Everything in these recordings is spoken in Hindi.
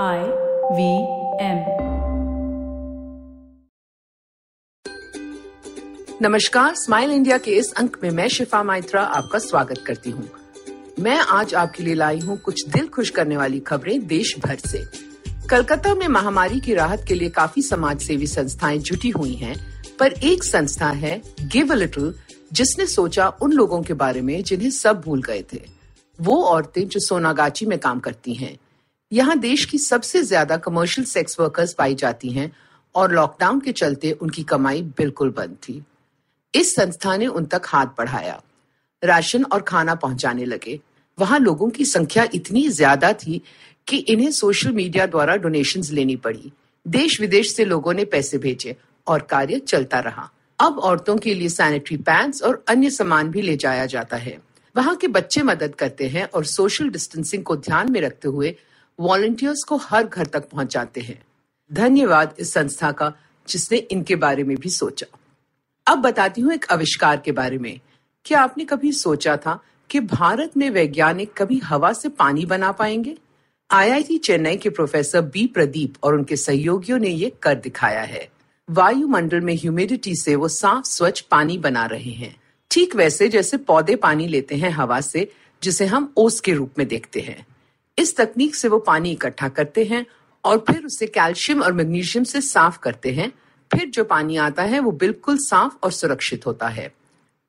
I वी एम नमस्कार स्माइल इंडिया के इस अंक में मैं शिफा माइत्रा आपका स्वागत करती हूँ। मैं आज आपके लिए लाई हूँ कुछ दिल खुश करने वाली खबरें देश भर से। कलकत्ता में महामारी की राहत के लिए काफ़ी समाज सेवी संस्थाएँ जुटी हुई हैं, पर एक संस्था है गिव अ लिटिल जिसने सोचा उन लोगों के बारे में जिन्हें सब भूल गए थे। वो औरतें जो सोनागाची में काम करती हैं। यहाँ देश की सबसे ज़्यादा कमर्शियल सेक्स वर्कर्स पाई जाती हैं और लॉकडाउन के चलते उनकी कमाई बिल्कुल बंद थी। इस संस्था ने उन तक हाथ बढ़ाया। राशन और खाना पहुँचाने लगे। वहाँ लोगों की संख्या इतनी ज़्यादा थी कि इन्हें सोशल मीडिया द्वारा डोनेशंस लेनी पड़ी। देश विदेश से लोगों ने पैसे भेजे और कार्य चलता रहा। अब औरतों के लिए सैनिटरी पैंट्स और अन्य सामान भी ले जाया जाता है। वहाँ के बच्चे मदद करते हैं और सोशल डिस्टेंसिंग को ध्यान में रखते हुए वॉलंटियर्स को हर घर तक पहुंचाते हैं। धन्यवाद इस संस्था का, जिसने इनके बारे में भी सोचा। अब बताती हूँ एक आविष्कार के बारे में। क्या आपने कभी सोचा था कि भारत में वैज्ञानिक कभी हवा से पानी बना पाएँगे? आईआईटी चेन्नई के प्रोफेसर बी प्रदीप और उनके सहयोगियों ने ये कर दिखाया है। वायुमंडल में ह्यूमिडिटी से वो साफ़, स्वच्छ पानी बना रहे हैं। ठीक वैसे जैसे पौधे पानी लेते हैं हवा से, जिसे हम ओस के रूप में देखते हैं। इस तकनीक से वो पानी इकट्ठा करते हैं और फिर उसे कैल्शियम और मैग्नीशियम से साफ़ करते हैं। फिर जो पानी आता है वो बिल्कुल साफ़ और सुरक्षित होता है।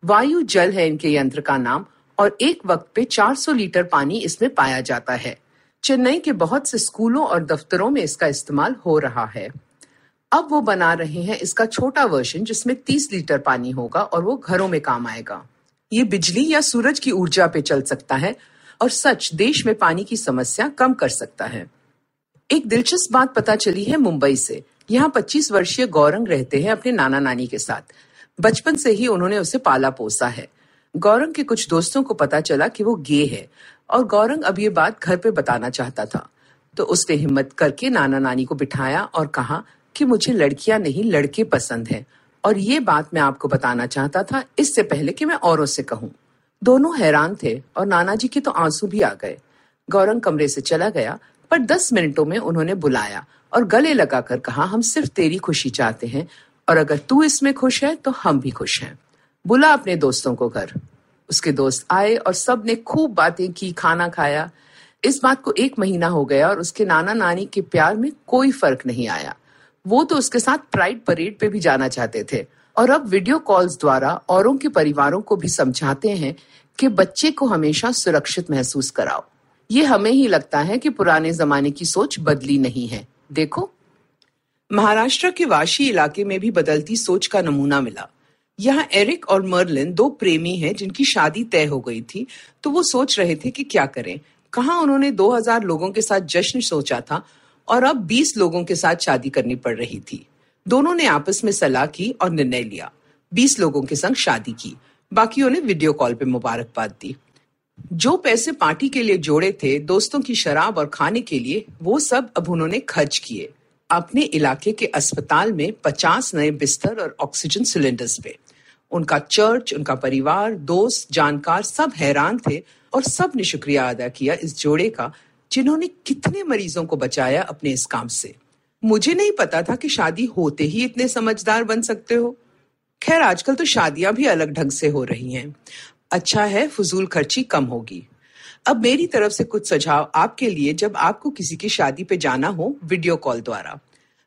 वायु जल है इनके यंत्र का नाम और एक वक्त पे 400 लीटर पानी इसमें पाया जाता है। चेन्नई के बहुत से स्कूलों और दफ्तरों में इसका इस्तेमाल हो रहा है। अब वो बना रहे हैं इसका छोटा वर्जन जिसमें 30 लीटर पानी होगा और वो घरों में काम आएगा। ये बिजली या सूरज की ऊर्जा पे चल सकता है और सच, देश में पानी की समस्या कम कर सकता है। एक दिलचस्प बात पता चली है मुंबई से। यहाँ 25 वर्षीय गौरंग रहते हैं अपने नाना नानी के साथ। बचपन से ही उन्होंने उसे पाला पोसा है। गौरंग के कुछ दोस्तों को पता चला कि वो गे है और गौरंग अब ये बात घर पे बताना चाहता था। तो उसने हिम्मत करके नाना नानी को बिठाया और कहा कि मुझे लड़कियाँ नहीं, लड़के पसंद हैं। और ये बात मैं आपको बताना चाहता था, इससे पहले कि मैं औरों से कहूँ। दोनों हैरान थे और नाना जी के तो आँसू भी आ गए। गौरंग कमरे से चला गया, पर दस मिनटों में उन्होंने बुलाया और गले लगाकर कहा, हम सिर्फ़ तेरी खुशी चाहते हैं और अगर तू इसमें खुश है तो हम भी खुश हैं। बुला अपने दोस्तों को घर। उसके दोस्त आए और सबने खूब बातें की, खाना खाया। इस बात को एक महीना हो गया और उसके नाना नानी के प्यार में कोई फ़र्क नहीं आया। वो तो उसके साथ प्राइड परेड पे भी जाना चाहते थे। और अब वीडियो कॉल्स द्वारा औरों के परिवारों को भी समझाते हैं कि बच्चे को हमेशा सुरक्षित महसूस कराओ। ये हमें ही लगता है कि पुराने जमाने की सोच बदली नहीं है। देखो। महाराष्ट्र के वाशी इलाके में भी बदलती सोच का नमूना मिला। यहाँ एरिक और मर्लिन दो प्रेमी हैं जिनकी शादी तय हो गई थी तो वो सोच रहे थे कि क्या करें। कहा उन्होंने 2000 लोगों के साथ जश्न सोचा था और अब 20 लोगों के साथ शादी करनी पड़ रही थी। दोनों ने आपस में सलाह की और निर्णय लिया। 20 लोगों के संग शादी की। बाकियों ने वीडियो कॉल पे मुबारकबाद दी। जो पैसे पार्टी के लिए जोड़े थे, दोस्तों की शराब और खाने के लिए, वो सब अब उन्होंने खर्च किए। अपने इलाके के अस्पताल में 50 नए बिस्तर और ऑक्सीजन सिलेंडर्स पे। उनका चर्च, उनका परिवार, दोस्त, जानकार सब हैरान थे और सबने शुक्रिया अदा किया इस जोड़े का, जिन्होंने कितने मरीजों को बचाया अपने इस काम से। मुझे नहीं पता था कि शादी होते ही इतने समझदार बन सकते हो। खैर, आजकल तो शादियाँ भी अलग ढंग से हो रही हैं। अच्छा है, फजूल खर्ची कम होगी। अब मेरी तरफ़ से कुछ सुझाव आपके लिए जब आपको किसी की शादी पे जाना हो, वीडियो कॉल द्वारा।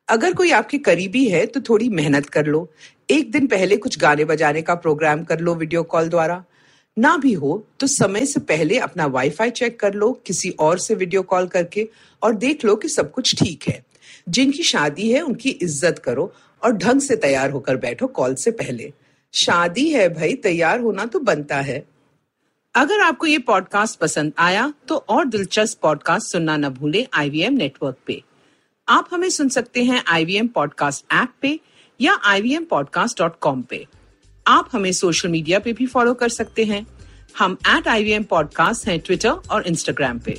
अगर कोई आपके करीबी है तो थोड़ी मेहनत कर लो। एक दिन पहले कुछ गाने बजाने का प्रोग्राम कर लो वीडियो कॉल द्वारा। ना भी हो तो समय से पहले अपना वाईफाई चेक कर लो, किसी और से वीडियो कॉल करके, और देख लो कि सब कुछ ठीक है। जिनकी शादी है, उनकी इज़्ज़त करो और ढंग से तैयार होकर बैठो कॉल से पहले। शादी है भाई, तैयार होना तो बनता है। अगर आपको ये पॉडकास्ट पसंद आया तो और दिलचस्प पॉडकास्ट सुनना न भूले आईवीएम नेटवर्क पे। आप हमें सुन सकते हैं आईवीएम पॉडकास्ट ऐप पे या आई पे। आप हमें सोशल मीडिया पे भी फॉलो कर सकते हैं। हम at I V M podcast हैं ट्विटर और इंस्टाग्राम पे।